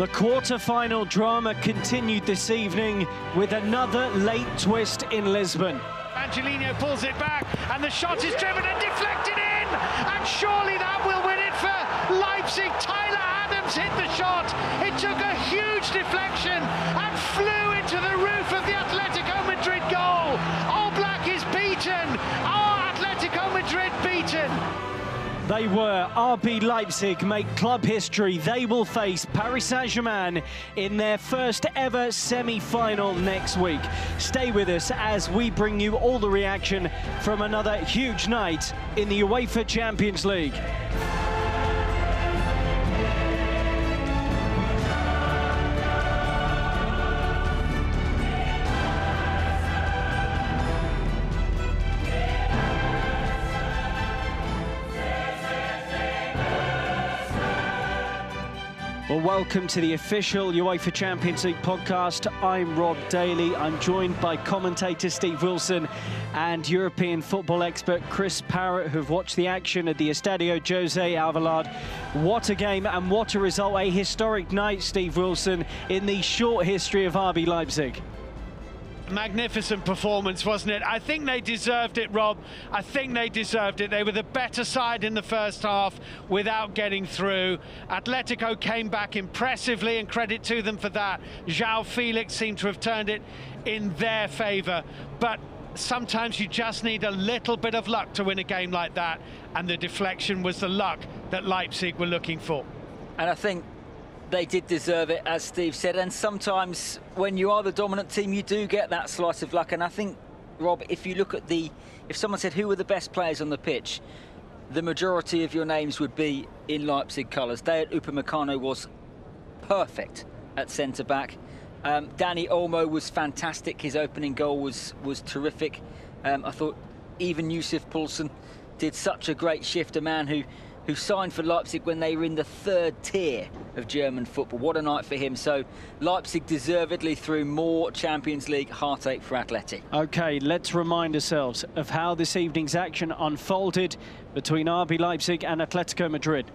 The quarter-final drama continued this evening with another late twist in Lisbon. Angelino pulls it back and the shot is driven and deflected in and surely that will win it for Leipzig. Tyler Adams hit the shot. It took a huge deflection and flew into the roof of the Atletico Madrid goal. Oblak is beaten. Are Atletico Madrid beaten? They were RB Leipzig make club history. They will face Paris Saint-Germain in their first ever semi-final next week. Stay with us as we bring you all the reaction from another huge night in the UEFA Champions League. Well, welcome to the official UEFA Champions League podcast. I'm Rob Daly. I'm joined by commentator Steve Wilson and European football expert Chris Parrott, who've watched the action at the Estadio Jose Alvalade. What a game and what a result. A historic night, Steve Wilson, in the short history of RB Leipzig magnificent performance, wasn't it? I think they deserved it, Rob. I think they deserved it. They were the better side in the first half without getting through. Atletico came back impressively, and credit to them for that. João Felix seemed to have turned it in their favour. But sometimes you just need a little bit of luck to win a game like that, and the deflection was the luck that Leipzig were looking for. And I think they did deserve it, as Steve said. And sometimes when you are the dominant team, you do get that slice of luck. And I think, Rob, if you look at the, if someone said who were the best players on the pitch, the majority of your names would be in Leipzig colours. Dayot Upamecano was perfect at centre back. Um, Dani Olmo was fantastic. His opening goal was was terrific. Um, I thought even Yussuf Poulsen did such a great shift. A man who who signed for Leipzig when they were in the third tier of German football. What a night for him. So Leipzig deservedly through more Champions League heartache for Atleti. Okay, let's remind ourselves of how this evening's action unfolded between RB Leipzig and Atletico Madrid.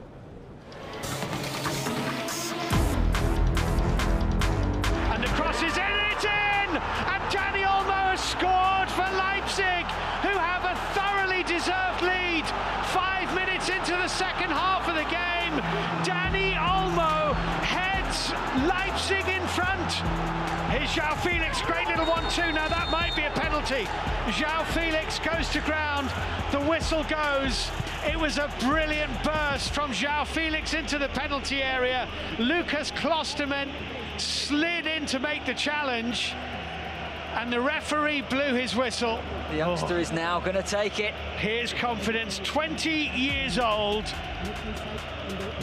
João Felix, great little one-two. Now that might be a penalty. João Felix goes to ground. The whistle goes. It was a brilliant burst from João Felix into the penalty area. Lukas Klostermann slid in to make the challenge. And the referee blew his whistle. The youngster oh. is now going to take it. Here's confidence, 20 years old.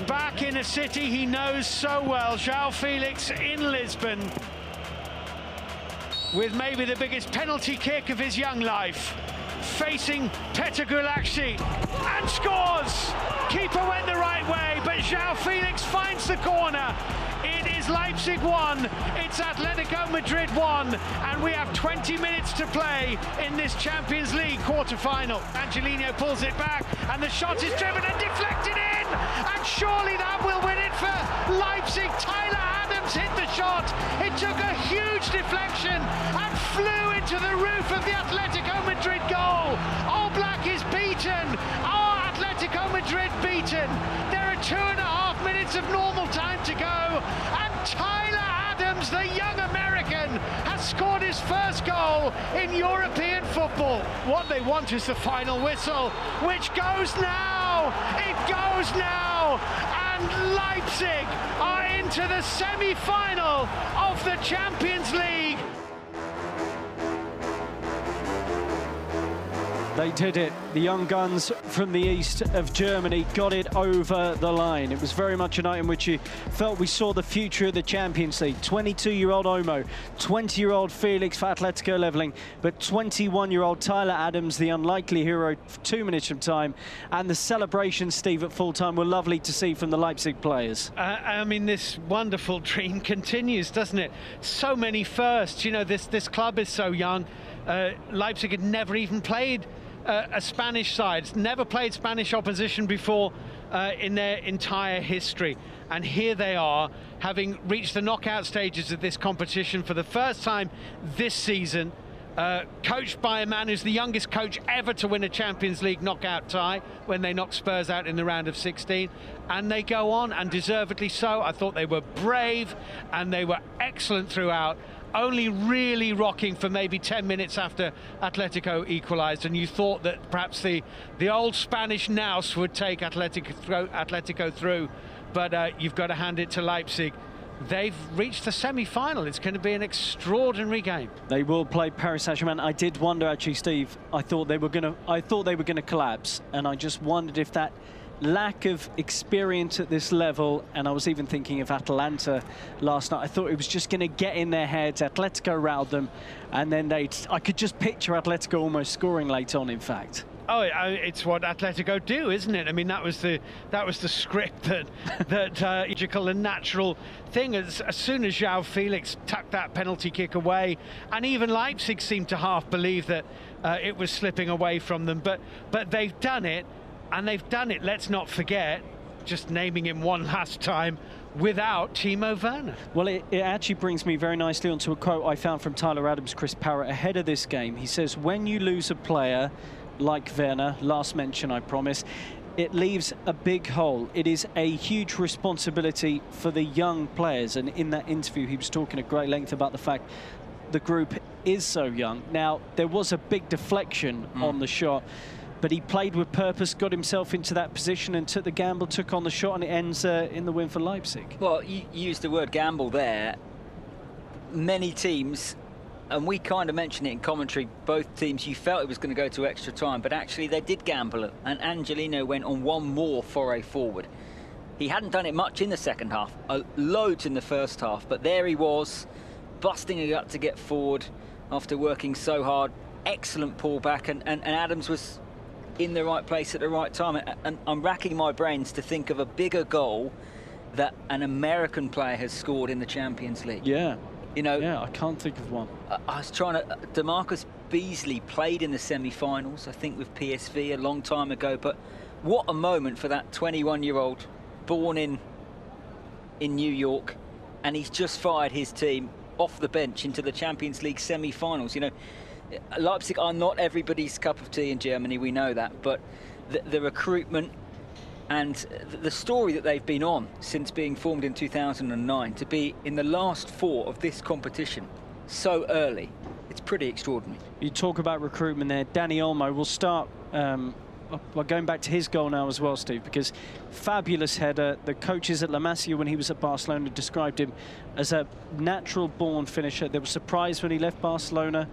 Back in a city he knows so well, João Felix in Lisbon. With maybe the biggest penalty kick of his young life facing Péter Gulácsi and scores! Keeper went the right way, but João Felix finds the corner. It is Leipzig 1, it's Atletico Madrid 1, and we have 20 minutes to play in this Champions League quarter-final. Angelino pulls it back, and the shot is driven and deflected in, and surely that will win it for Leipzig. Tyler Hit the shot. It took a huge deflection and flew into the roof of the Atletico Madrid goal. Oblak is beaten. Are Atletico Madrid beaten? There are two and a half minutes of normal time to go, and Tyler Adams, the young American, has scored his first goal in European football. What they want is the final whistle, which goes now. It goes now. And Leipzig are into the semi-final of the Champions League. They did it. The young guns from the east of Germany got it over the line. It was very much a night in which you felt we saw the future of the Champions League. 22-year-old Olmo, 20-year-old Felix for Atletico levelling, but 21-year-old Tyler Adams, the unlikely hero, two minutes from time. And the celebrations, Steve, at full time were lovely to see from the Leipzig players. Uh, I mean, this wonderful dream continues, doesn't it? So many firsts. You know, this, this club is so young. Uh, Leipzig had never even played uh, a Spanish side. Never played Spanish opposition before uh, in their entire history. And here they are, having reached the knockout stages of this competition for the first time this season. Uh, coached by a man who's the youngest coach ever to win a Champions League knockout tie when they knocked Spurs out in the round of 16. And they go on, and deservedly so. I thought they were brave and they were excellent throughout. Only really rocking for maybe 10 minutes after Atletico equalised, and you thought that perhaps the, the old Spanish nous would take Atletico, Atletico through, but uh, you've got to hand it to Leipzig they've reached the semi-final. It's going to be an extraordinary game. They will play Paris Saint-Germain. I did wonder actually, Steve. I thought they were going to. I thought they were going to collapse, and I just wondered if that lack of experience at this level, and I was even thinking of Atalanta last night. I thought it was just going to get in their heads. Atletico routed them, and then they. I could just picture Atletico almost scoring late on. In fact. Oh, it's what Atletico do, isn't it? I mean, that was the that was the script that that uh, logical and natural thing. As, as soon as João Felix tucked that penalty kick away, and even Leipzig seemed to half believe that uh, it was slipping away from them. But but they've done it, and they've done it. Let's not forget, just naming him one last time without Timo Werner. Well, it, it, actually brings me very nicely onto a quote I found from Tyler Adams, Chris Parrott, ahead of this game. He says, when you lose a player like Werner, last mention I promise, it leaves a big hole. It is a huge responsibility for the young players. And in that interview, he was talking at great length about the fact the group is so young. Now, there was a big deflection mm. on the shot, but he played with purpose, got himself into that position and took the gamble, took on the shot, and it ends uh, in the win for Leipzig. Well, you used the word gamble there. Many teams and we kind of mentioned it in commentary, both teams, you felt it was going to go to extra time, but actually they did gamble it, and Angelino went on one more foray forward. He hadn't done it much in the second half, loads in the first half, but there he was, busting a gut to get forward after working so hard. Excellent pullback, and, and, and Adams was in the right place at the right time. And I'm racking my brains to think of a bigger goal that an American player has scored in the Champions League. Yeah, you know, yeah, I can't think of one. I, I was trying to. Uh, DaMarcus Beasley played in the semi-finals, I think, with PSV a long time ago. But what a moment for that 21-year-old, born in in New York, and he's just fired his team off the bench into the Champions League semi-finals. You know, Leipzig are not everybody's cup of tea in Germany. We know that, but the, the recruitment and the story that they've been on since being formed in 2009 to be in the last four of this competition so early, it's pretty extraordinary. You talk about recruitment there. Dani Olmo will start um, well, going back to his goal now as well, Steve, because fabulous header. The coaches at La Masia, when he was at Barcelona, described him as a natural-born finisher. They were surprised when he left Barcelona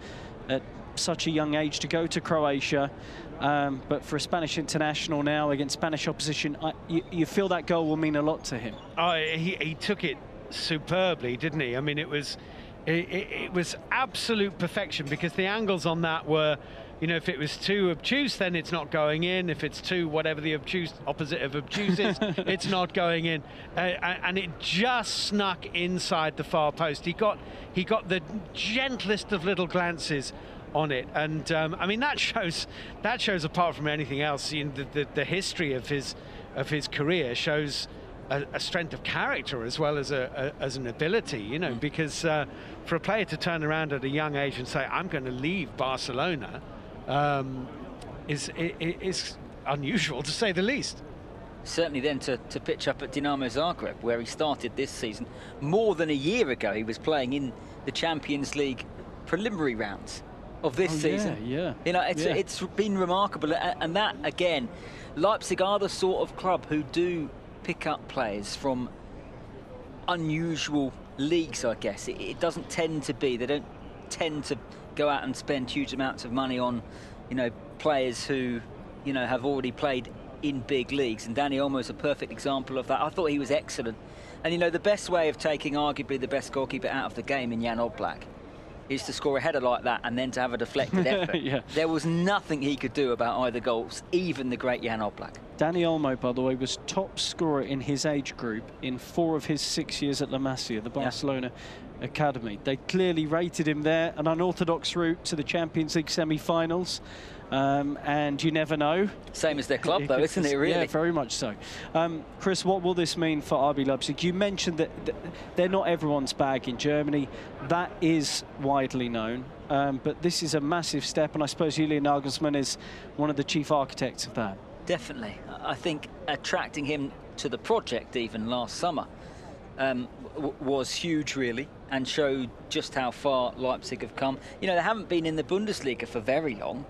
at such a young age to go to Croatia. Um, but for a Spanish international now against Spanish opposition, I, you, you, feel that goal will mean a lot to him. Oh, he, he took it superbly, didn't he? I mean, it was it, it, it, was absolute perfection because the angles on that were, you know, if it was too obtuse, then it's not going in. If it's too whatever the obtuse opposite of obtuse is, it's not going in. Uh, and it just snuck inside the far post. He got he got the gentlest of little glances on it. And um, I mean that shows that shows apart from anything else, you know, the, the, the history of his of his career shows a, a strength of character as well as a, a as an ability. You know, mm. because uh, for a player to turn around at a young age and say, "I'm going to leave Barcelona," um, is is unusual to say the least certainly then to, to pitch up at Dinamo Zagreb, where he started this season. More than a year ago, he was playing in the Champions League preliminary rounds of this oh, season. Yeah, yeah. You know, it's yeah. it's been remarkable, and that again, Leipzig are the sort of club who do pick up players from unusual leagues. I guess it, it doesn't tend to be. They don't tend to go out and spend huge amounts of money on, you know, players who, you know, have already played in big leagues. And Dani Olmo is a perfect example of that. I thought he was excellent. And you know, the best way of taking arguably the best goalkeeper out of the game in Jan Oblak is to score a header like that and then to have a deflected effort. yeah. There was nothing he could do about either goals, even the great Jan Oblak. Dani Olmo, by the way, was top scorer in his age group in four of his six years at La Masia, the Barcelona yeah. Academy. They clearly rated him there, an unorthodox route to the Champions League semi-finals. Um, and you never know. Same as their club, though, isn't it, really? Yeah, very much so. Um, Chris, what will this mean for RB Leipzig? You mentioned that they're not everyone's bag in Germany. That is widely known. Um, but this is a massive step, and I suppose Julian Nagelsmann is one of the chief architects of that. Definitely. I think attracting him to the project even last summer um, was huge, really, and show just how far Leipzig have come. You know, they haven't been in the Bundesliga for very long.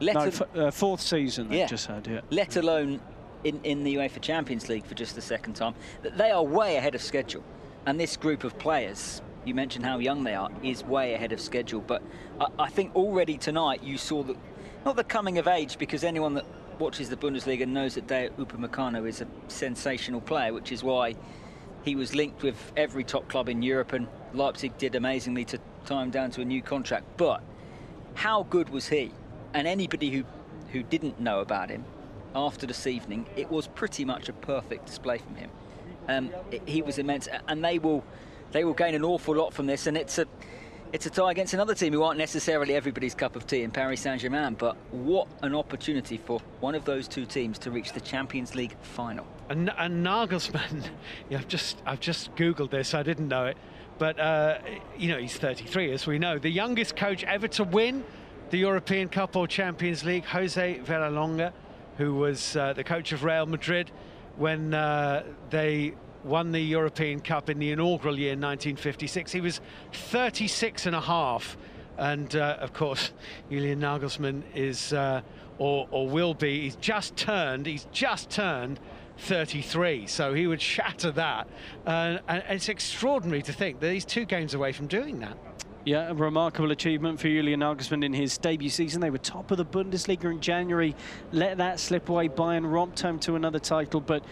Let no, uh, fourth season they yeah. just had, yeah. Let alone in, in the UEFA Champions League for just the second time. They are way ahead of schedule. And this group of players, you mentioned how young they are, is way ahead of schedule. But I, I think already tonight you saw that, not the coming of age, because anyone that watches the Bundesliga knows that Dayot Upamecano is a sensational player, which is why he was linked with every top club in Europe, and Leipzig did amazingly to tie him down to a new contract. But how good was he? and anybody who, who didn't know about him after this evening, it was pretty much a perfect display from him. Um, he was immense, and they will they will gain an awful lot from this. And it's a it's a tie against another team who aren't necessarily everybody's cup of tea in Paris Saint-Germain. But what an opportunity for one of those two teams to reach the Champions League final. And, and Nagelsmann, yeah, I've just I've just googled this. I didn't know it, but uh, you know he's 33, as we know, the youngest coach ever to win the European Cup or Champions League, Jose Villalonga, who was uh, the coach of Real Madrid when uh, they won the European Cup in the inaugural year 1956. He was 36 and a half. And uh, of course, Julian Nagelsmann is, uh, or, or will be, he's just turned, he's just turned 33. So he would shatter that. and it's extraordinary to think that he's two games away from doing that. Yeah, a remarkable achievement for Julian Nagelsmann in his debut season. They were top of the Bundesliga in January, let that slip away. Bayern romped home to another title, but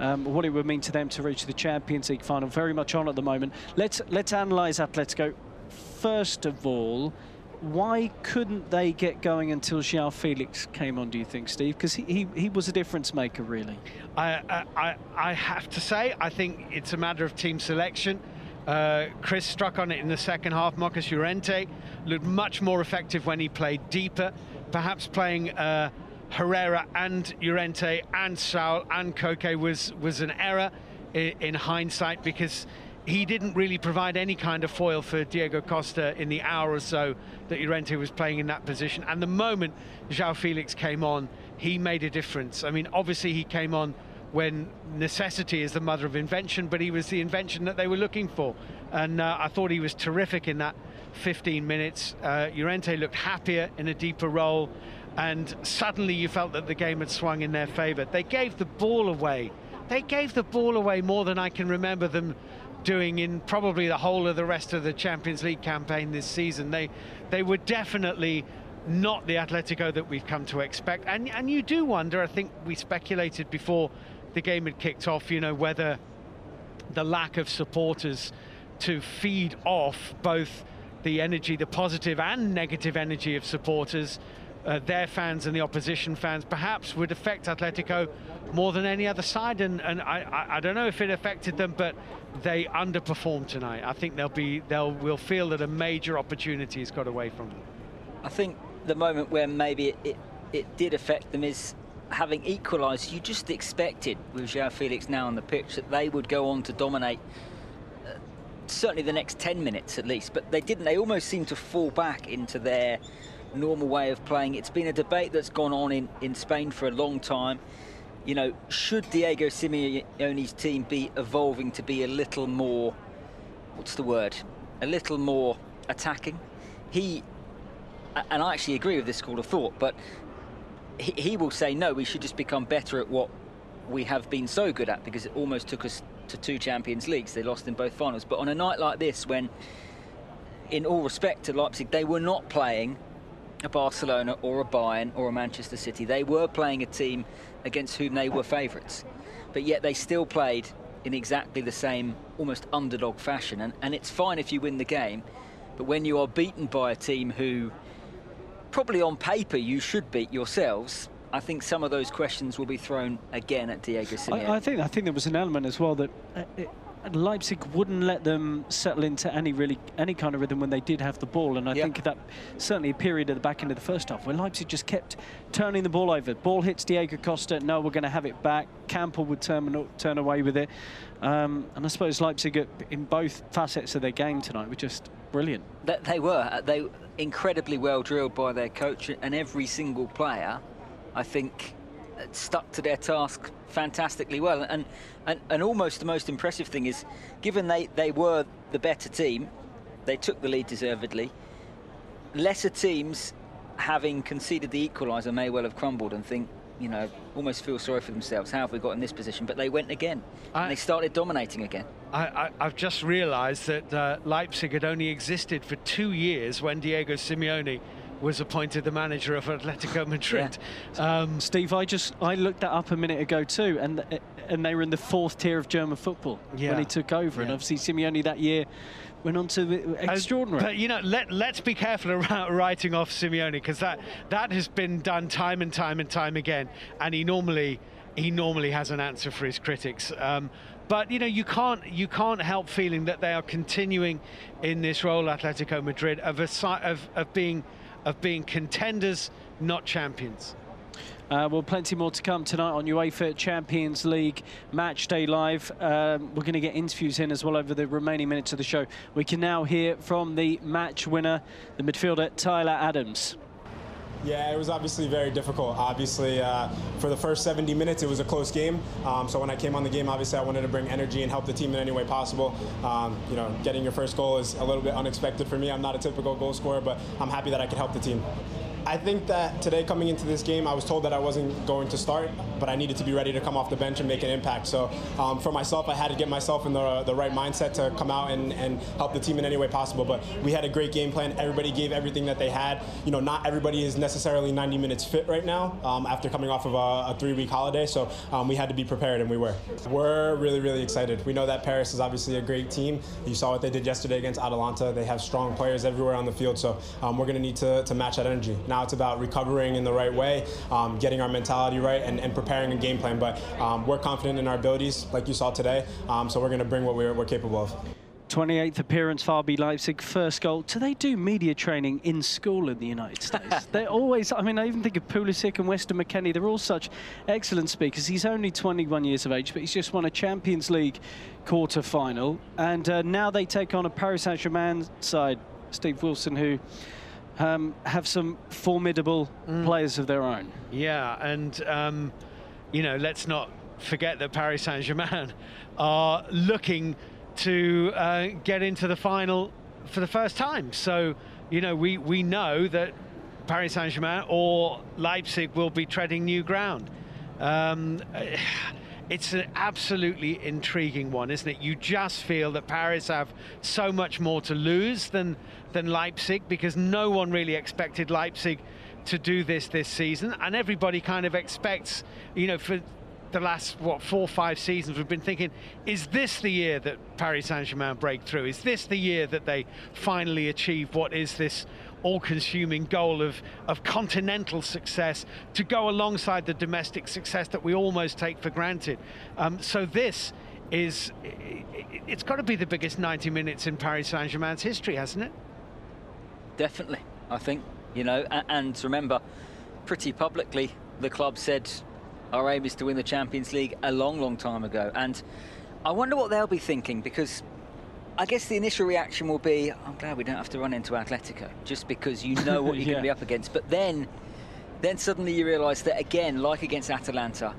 um, what it would mean to them to reach the Champions League final, very much on at the moment. Let's let's analyse Atletico. First of all, why couldn't they get going until João Felix came on, do you think, Steve? Because he, he, he, was a difference maker, really. I, I, I have to say, I think it's a matter of team selection. Uh, Chris struck on it in the second half. Marcos Llorente looked much more effective when he played deeper, perhaps playing uh, Herrera and Llorente and Saul and Koke was, was an error in, in, hindsight because he didn't really provide any kind of foil for Diego Costa in the hour or so that Llorente was playing in that position. And the moment João Felix came on, he made a difference. I mean, obviously he came on when necessity is the mother of invention, but he was the invention that they were looking for. And uh, I thought he was terrific in that 15 minutes. Uh, Llorente looked happier in a deeper role, and suddenly you felt that the game had swung in their favour. They gave the ball away. They gave the ball away more than I can remember them doing in probably the whole of the rest of the Champions League campaign this season. They, they were definitely not the Atletico that we've come to expect. And, and you do wonder, I think we speculated before the game had kicked off, you know, whether the lack of supporters to feed off both the energy, the positive and negative energy of supporters, uh, their fans and the opposition fans, perhaps would affect Atletico more than any other side. And, and I, I, I don't know if it affected them, but they underperformed tonight. I think they'll be they'll will feel that a major opportunity has got away from them. I think the moment where maybe it, it, it did affect them is having equalised, you just expected with João Felix now on the pitch that they would go on to dominate uh, certainly the next 10 minutes at least, but they didn't. They almost seemed to fall back into their normal way of playing. It's been a debate that's gone on in, in Spain for a long time. You know, should Diego Simeone's team be evolving to be a little more, what's the word, a little more attacking? He, and I actually agree with this school of thought, but he, he will say, no, we should just become better at what we have been so good at because it almost took us to two Champions Leagues. They lost in both finals. But on a night like this, when, in all respect to Leipzig, they were not playing a Barcelona or a Bayern or a Manchester City. They were playing a team against whom they were favourites. But yet they still played in exactly the same, almost underdog fashion. And, and it's fine if you win the game. But when you are beaten by a team who probably on paper you should beat yourselves, I think some of those questions will be thrown again at Diego Simeone. I, I think I think there was an element as well that uh, it, Leipzig wouldn't let them settle into any really any kind of rhythm when they did have the ball, and I Yep. think that certainly a period at the back end of the first half where Leipzig just kept turning the ball over. Ball hits Diego Costa, no, we're going to have it back. Kampl would turn turn away with it, um, and I suppose Leipzig at- in both facets of their game tonight were just brilliant. That they were. uh, They incredibly well drilled by their coach, and every single player, I think, stuck to their task fantastically well. And and, and almost the most impressive thing is, given they, they were the better team, they took the lead deservedly. Lesser teams, having conceded the equaliser, may well have crumbled and think, you know, almost feel sorry for themselves. How have we got in this position? But they went again, I- and they started dominating again. I, I, I've just realised that uh, Leipzig had only existed for two years when Diego Simeone was appointed the manager of Atletico Madrid. Um, Steve, I just I looked that up a minute ago too, and and they were in the fourth tier of German football Yeah. when he took over, and obviously Simeone that year went on to the- extraordinary. But you know, let let's be careful about writing off Simeone because that that has been done time and time and time again, and he normally he normally has an answer for his critics. Um, but you know, you can't you can't help feeling that they are continuing in this role, Atletico Madrid, of a of of being of being contenders, not champions. Uh, well, plenty more to come tonight on UEFA Champions League Match Day Live. Um, we're going to get interviews in as well over the remaining minutes of the show. We can now hear from the match winner, the midfielder Tyler Adams. Yeah, it was obviously very difficult. Obviously, uh, for the first 70 minutes, it was a close game. Um, so when I came on the game, obviously I wanted to bring energy and help the team in any way possible. Um, you know, getting your first goal is a little bit unexpected for me. I'm not a typical goal scorer, but I'm happy that I could help the team. I think that today coming into this game, I was told that I wasn't going to start, but I needed to be ready to come off the bench and make an impact. So um, for myself, I had to get myself in the, the right mindset to come out and, and help the team in any way possible. But we had a great game plan. Everybody gave everything that they had. You know, not everybody is necessarily 90 minutes fit right now um, after coming off of a, a three-week holiday. So um, we had to be prepared, and we were. We're really, really excited. We know that Paris is obviously a great team. You saw what they did yesterday against Atalanta. They have strong players everywhere on the field. So um, we're going to need to, to match that energy. Now it's about recovering in the right way, um, getting our mentality right, and, and preparing a game plan. But um, we're confident in our abilities, like you saw today. Um, so we're going to bring what we're, we're capable of. 28th appearance for RB Leipzig, first goal. Do they do media training in school in the United States? They're always, I mean, I even think of Pulisic and Weston McKennie. They're all such excellent speakers. He's only 21 years of age, but he's just won a Champions League quarter final. And uh, now they take on a Paris Saint Germain side, Steve Wilson, who um, have some formidable players of their own. Yeah, and um, you know, let's not forget that Paris Saint-Germain are looking to uh, get into the final for the first time. So, you know, we we know that Paris Saint-Germain or Leipzig will be treading new ground. Um, it's an absolutely intriguing one, isn't it? You just feel that Paris have so much more to lose than than Leipzig because no one really expected Leipzig to do this this season, and everybody kind of expects, you know, for the last what four or five seasons we've been thinking is this the year that Paris Saint-Germain break through is this the year that they finally achieve what is this all-consuming goal of of continental success to go alongside the domestic success that we almost take for granted um, so this is it's got to be the biggest 90 minutes in Paris Saint-Germain's history hasn't it Definitely, I think. You know, and remember, pretty publicly, the club said our aim is to win the Champions League a long, long time ago. And I wonder what they'll be thinking because I guess the initial reaction will be, I'm glad we don't have to run into Atletico, just because you know what you're going to be up against. But then, then suddenly you realise that again, like against Atalanta,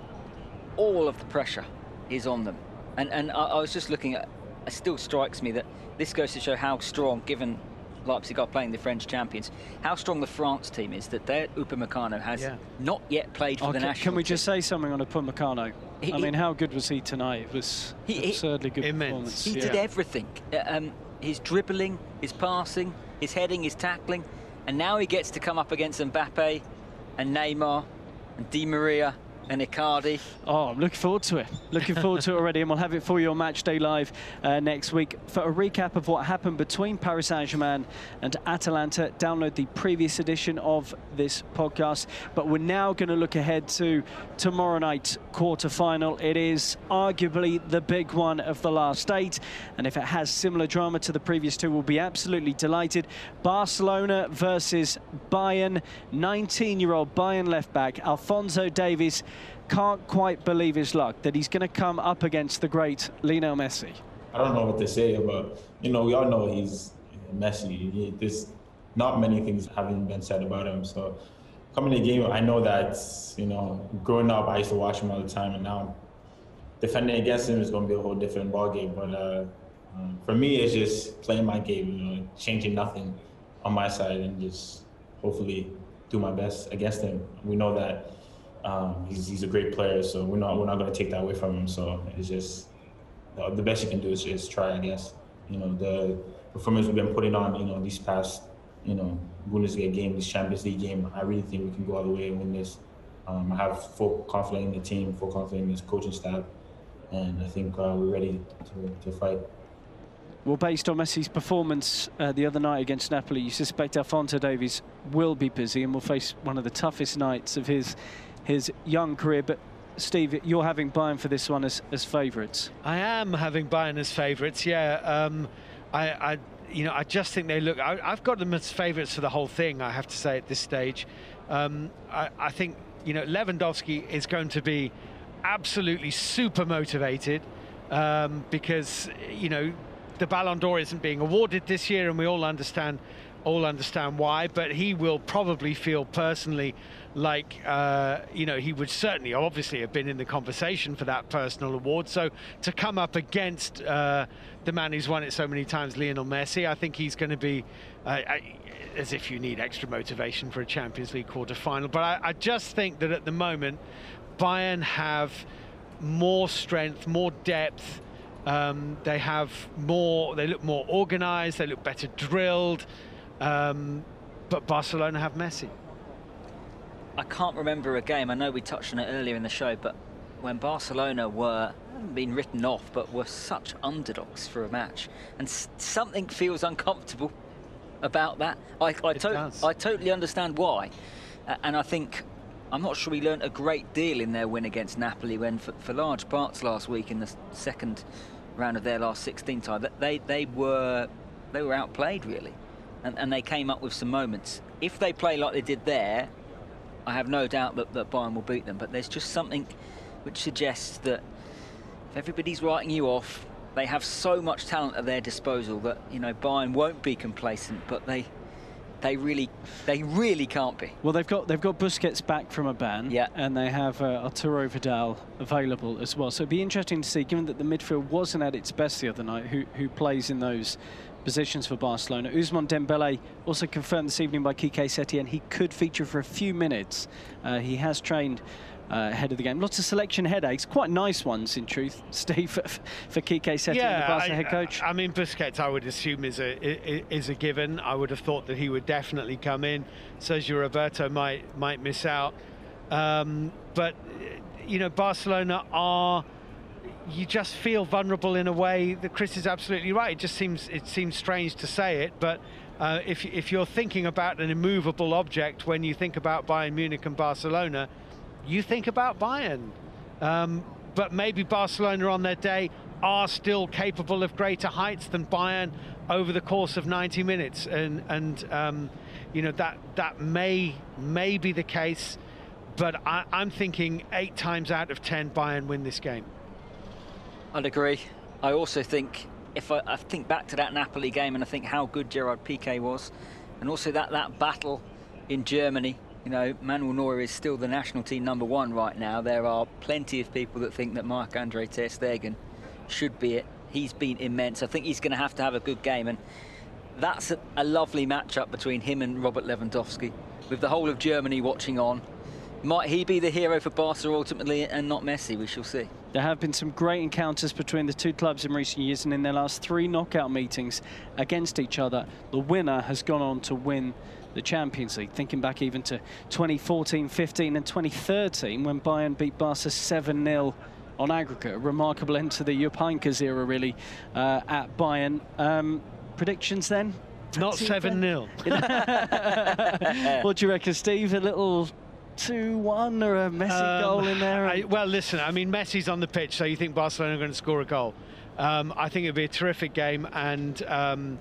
all of the pressure is on them. And and I, I was just looking at, it still strikes me that this goes to show how strong, given Leipzig are playing the French champions, how strong the France team is. That their Upamecano has Yeah. not yet played for Oh, the can, national. can we team. just say something on Upamecano? He- I mean, how good was he tonight? It was He- he- absurdly good Immense. performance. He yeah. did everything. Uh, Um, his dribbling, his passing, his heading, his tackling, and now he gets to come up against Mbappe and Neymar and Di Maria and Icardi. Oh, I'm looking forward to it. Looking forward to it already, and we'll have it for you on Match Day Live uh, next week. For a recap of what happened between Paris Saint-Germain and Atalanta, download the previous edition of this podcast. But we're now going to look ahead to tomorrow night's quarter-final. It is arguably the big one of the last eight, and if it has similar drama to the previous two, we'll be absolutely delighted. Barcelona versus Bayern. 19-year-old Bayern left-back Alphonso Davies can't quite believe his luck that he's going to come up against the great Lionel Messi. I don't know what to say, but you know, we all know he's Messi. He, there's not many things having been said about him. So coming to the game, I know that you know, growing up, I used to watch him all the time, and now defending against him is going to be a whole different ball game. But uh, um, for me, it's just playing my game, you know, changing nothing on my side, and just hopefully do my best against him. We know that um, he's, he's a great player, so we're not we're not going to take that away from him. So it's just the best you can do is just try, I guess. You know the performance we've been putting on, you know, these past you know Bundesliga game, this Champions League game. I really think we can go all the way and win this. Um, I have full confidence in the team, full confidence in this coaching staff, and I think uh, we're ready to, to fight. Well, based on Messi's performance uh, the other night against Napoli, you suspect Alphonso Davies will be busy and will face one of the toughest nights of his his young career. But Steve, you're having Bayern for this one as, as favourites. I am having Bayern as favourites. Yeah, um, I, I, you know, I just think they look. I, have got them as favourites for the whole thing. I have to say at this stage, um, I, I think you know Lewandowski is going to be absolutely super motivated um, because you know the Ballon d'Or isn't being awarded this year, and we all understand all understand why. But he will probably feel personally like uh, you know he would certainly obviously have been in the conversation for that personal award. So to come up against uh, the man who's won it so many times, Lionel Messi, I think he's going to be. Uh, as if you need extra motivation for a Champions League quarter-final. But I, I just think that at the moment, Bayern have more strength, more depth, um, they have more, they look more organised, they look better drilled, um, but Barcelona have Messi. I can't remember a game, I know we touched on it earlier in the show, but when Barcelona were, been written off, but were such underdogs for a match, and something feels uncomfortable about that. I, I, to I totally understand why, uh, and I think I'm not sure we learnt a great deal in their win against Napoli when, for, for large parts last week in the second round of their last 16 tie. They they were they were outplayed really, and, and they came up with some moments. If they play like they did there, I have no doubt that, that Bayern will beat them. But there's just something which suggests that if everybody's writing you off, they have so much talent at their disposal that you know Bayern won't be complacent, but they they really, they really can't be. Well, they've got they've got Busquets back from a ban, yeah, and they have uh, Arturo Vidal available as well. So it'd be interesting to see, given that the midfield wasn't at its best the other night, who who plays in those positions for Barcelona. Ousmane Dembele also confirmed this evening by Quique Setien he could feature for a few minutes. Uh, he has trained uh, ahead of the game. Lots of selection headaches, quite nice ones in truth, Steve, for, for Quique Setien, yeah, the Barca head coach. I mean, Busquets, I would assume is a is a given. I would have thought that he would definitely come in. Sergi Roberto might might miss out, um, but you know, Barcelona are. You just feel vulnerable in a way that Chris is absolutely right. It just seems it seems strange to say it, but uh, if if you're thinking about an immovable object when you think about Bayern Munich and Barcelona, you think about Bayern. Um, but maybe Barcelona on their day are still capable of greater heights than Bayern over the course of 90 minutes, and and um, you know that that may may be the case, but I, am thinking eight times out of ten Bayern win this game. I'd agree. I also think if I, I think back to that Napoli game and I think how good Gerard Piqué was, and also that that battle in Germany you know, Manuel Neuer is still the national team number one right now. There are plenty of people that think that Marc-Andre Ter Stegen should be it. He's been immense. I think he's going to have to have a good game. And that's a, a lovely matchup between him and Robert Lewandowski, with the whole of Germany watching on. Might he be the hero for Barca ultimately and not Messi? We shall see. There have been some great encounters between the two clubs in recent years, and in their last three knockout meetings against each other, the winner has gone on to win the Champions League. Thinking back even to 2014, 15, and 2013 when Bayern beat Barca 7 0 on aggregate. A remarkable end to the Jupp era, really, uh, at Bayern. Um, predictions then? Not 7 0. what do you reckon, Steve? A little 2 1 or a Messi um, goal in there? I, well, listen, I mean, Messi's on the pitch, so you think Barcelona are going to score a goal. Um, I think it'd be a terrific game, and um,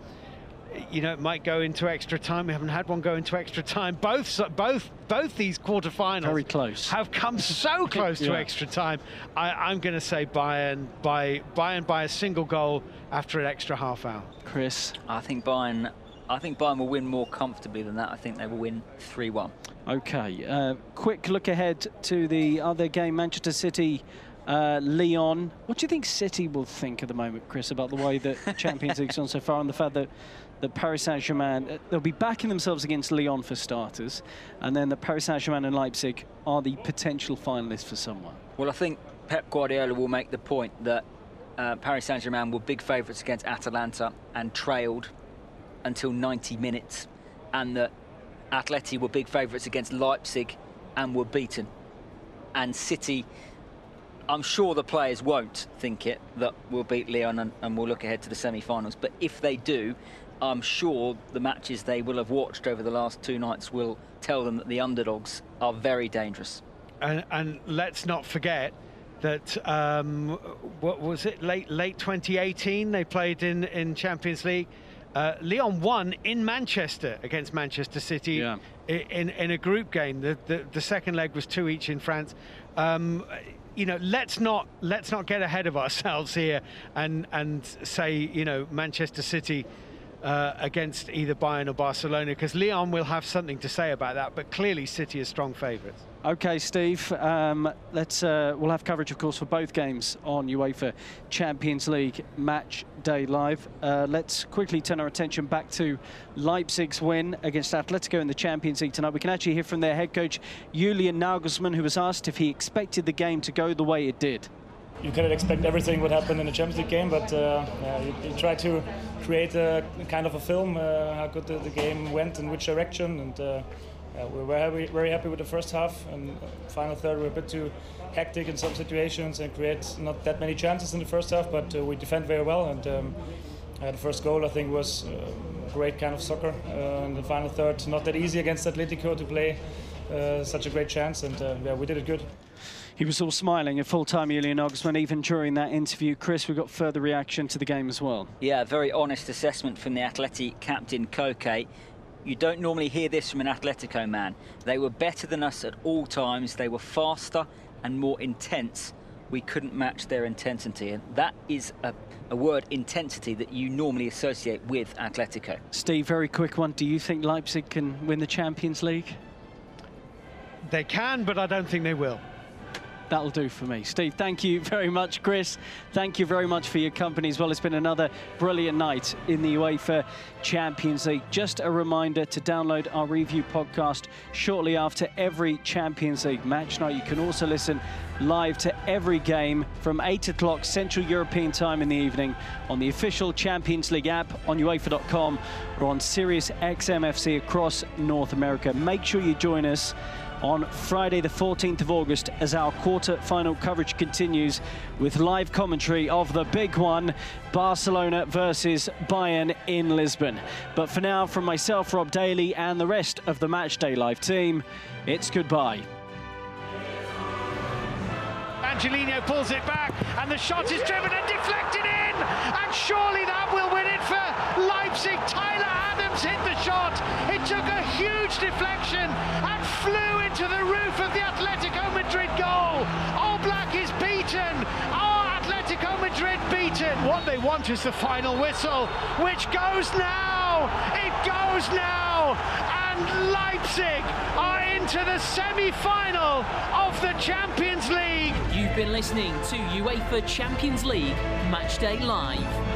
you know, it might go into extra time. We haven't had one go into extra time. Both, both, both these quarterfinals very close have come so close yeah. to extra time. I, am going to say Bayern by Bayern by a single goal after an extra half hour. Chris, I think Bayern. I think Bayern will win more comfortably than that. I think they will win 3-1. Okay, uh, quick look ahead to the other game, Manchester City uh, Lyon. What do you think City will think at the moment, Chris, about the way that Champions League's gone so far and the fact that, that Paris Saint-Germain, uh, they'll be backing themselves against Lyon for starters, and then the Paris Saint-Germain and Leipzig are the potential finalists for someone? Well, I think Pep Guardiola will make the point that uh, Paris Saint-Germain were big favourites against Atalanta and trailed until 90 minutes, and that Atleti were big favourites against Leipzig and were beaten. And City I'm sure the players won't think it that we'll beat Lyon and, and we'll look ahead to the semi-finals. But if they do, I'm sure the matches they will have watched over the last two nights will tell them that the underdogs are very dangerous. And, and let's not forget that um, what was it late late 2018 they played in in Champions League. Uh, Lyon won in Manchester against Manchester City yeah. in in a group game. The, the, the second leg was two each in France. Um, you know, let's not let's not get ahead of ourselves here and and say you know Manchester City uh, against either Bayern or Barcelona because Lyon will have something to say about that. But clearly, City are strong favourites. Okay, Steve. Um, let's uh, we'll have coverage, of course, for both games on UEFA Champions League Match Day Live. Uh, let's quickly turn our attention back to Leipzig's win against Atletico in the Champions League tonight. We can actually hear from their head coach Julian Nagelsmann, who was asked if he expected the game to go the way it did you cannot expect everything would happen in a Champions League game, but uh, yeah, you, you, try to create a kind of a film uh, how good the, the, game went in which direction, and uh, yeah, we were very, very happy with the first half. And final third, we were a bit too hectic in some situations and create not that many chances in the first half, but uh, we defend very well. And um, the first goal, I think, was uh, great kind of soccer. Uh, in the final third, not that easy against Atletico to play such a great chance, and yeah, we did it good. He was all smiling at full time, Julian Nagelsmann, even during that interview. Chris, we got further reaction to the game as well. Yeah, a very honest assessment from the Athletic captain Koke. You don't normally hear this from an Atletico man. They were better than us at all times. They were faster and more intense. We couldn't match their intensity. And that is a, a word, intensity, that you normally associate with Atletico. Steve, very quick one. Do you think Leipzig can win the Champions League? They can, but I don't think they will that'll do for me. Steve, thank you very much. Chris, thank you very much for your company as well. It's been another brilliant night in the UEFA Champions League. Just a reminder to download our review podcast shortly after every Champions League match night. You can also listen live to every game from 8 o'clock Central European time in the evening on the official Champions League app on UEFA.com or on Sirius XMFC across North America. Make sure you join us on Friday, the 14th of August, as our quarter final coverage continues with live commentary of the big one Barcelona versus Bayern in Lisbon. But for now, from myself, Rob Daly, and the rest of the Matchday Live team, it's goodbye. Angelino pulls it back, and the shot is driven and deflected in, and surely that will win it for Leipzig. Tyler Adams hit the shot. It took a huge deflection and flew into the roof of the Atletico Madrid goal. Oblak is beaten. Oh, Atletico Madrid beaten. What they want is the final whistle, which goes now. It goes now. And Leipzig are into the semi-final of the Champions League. You've been listening to UEFA Champions League Matchday Live.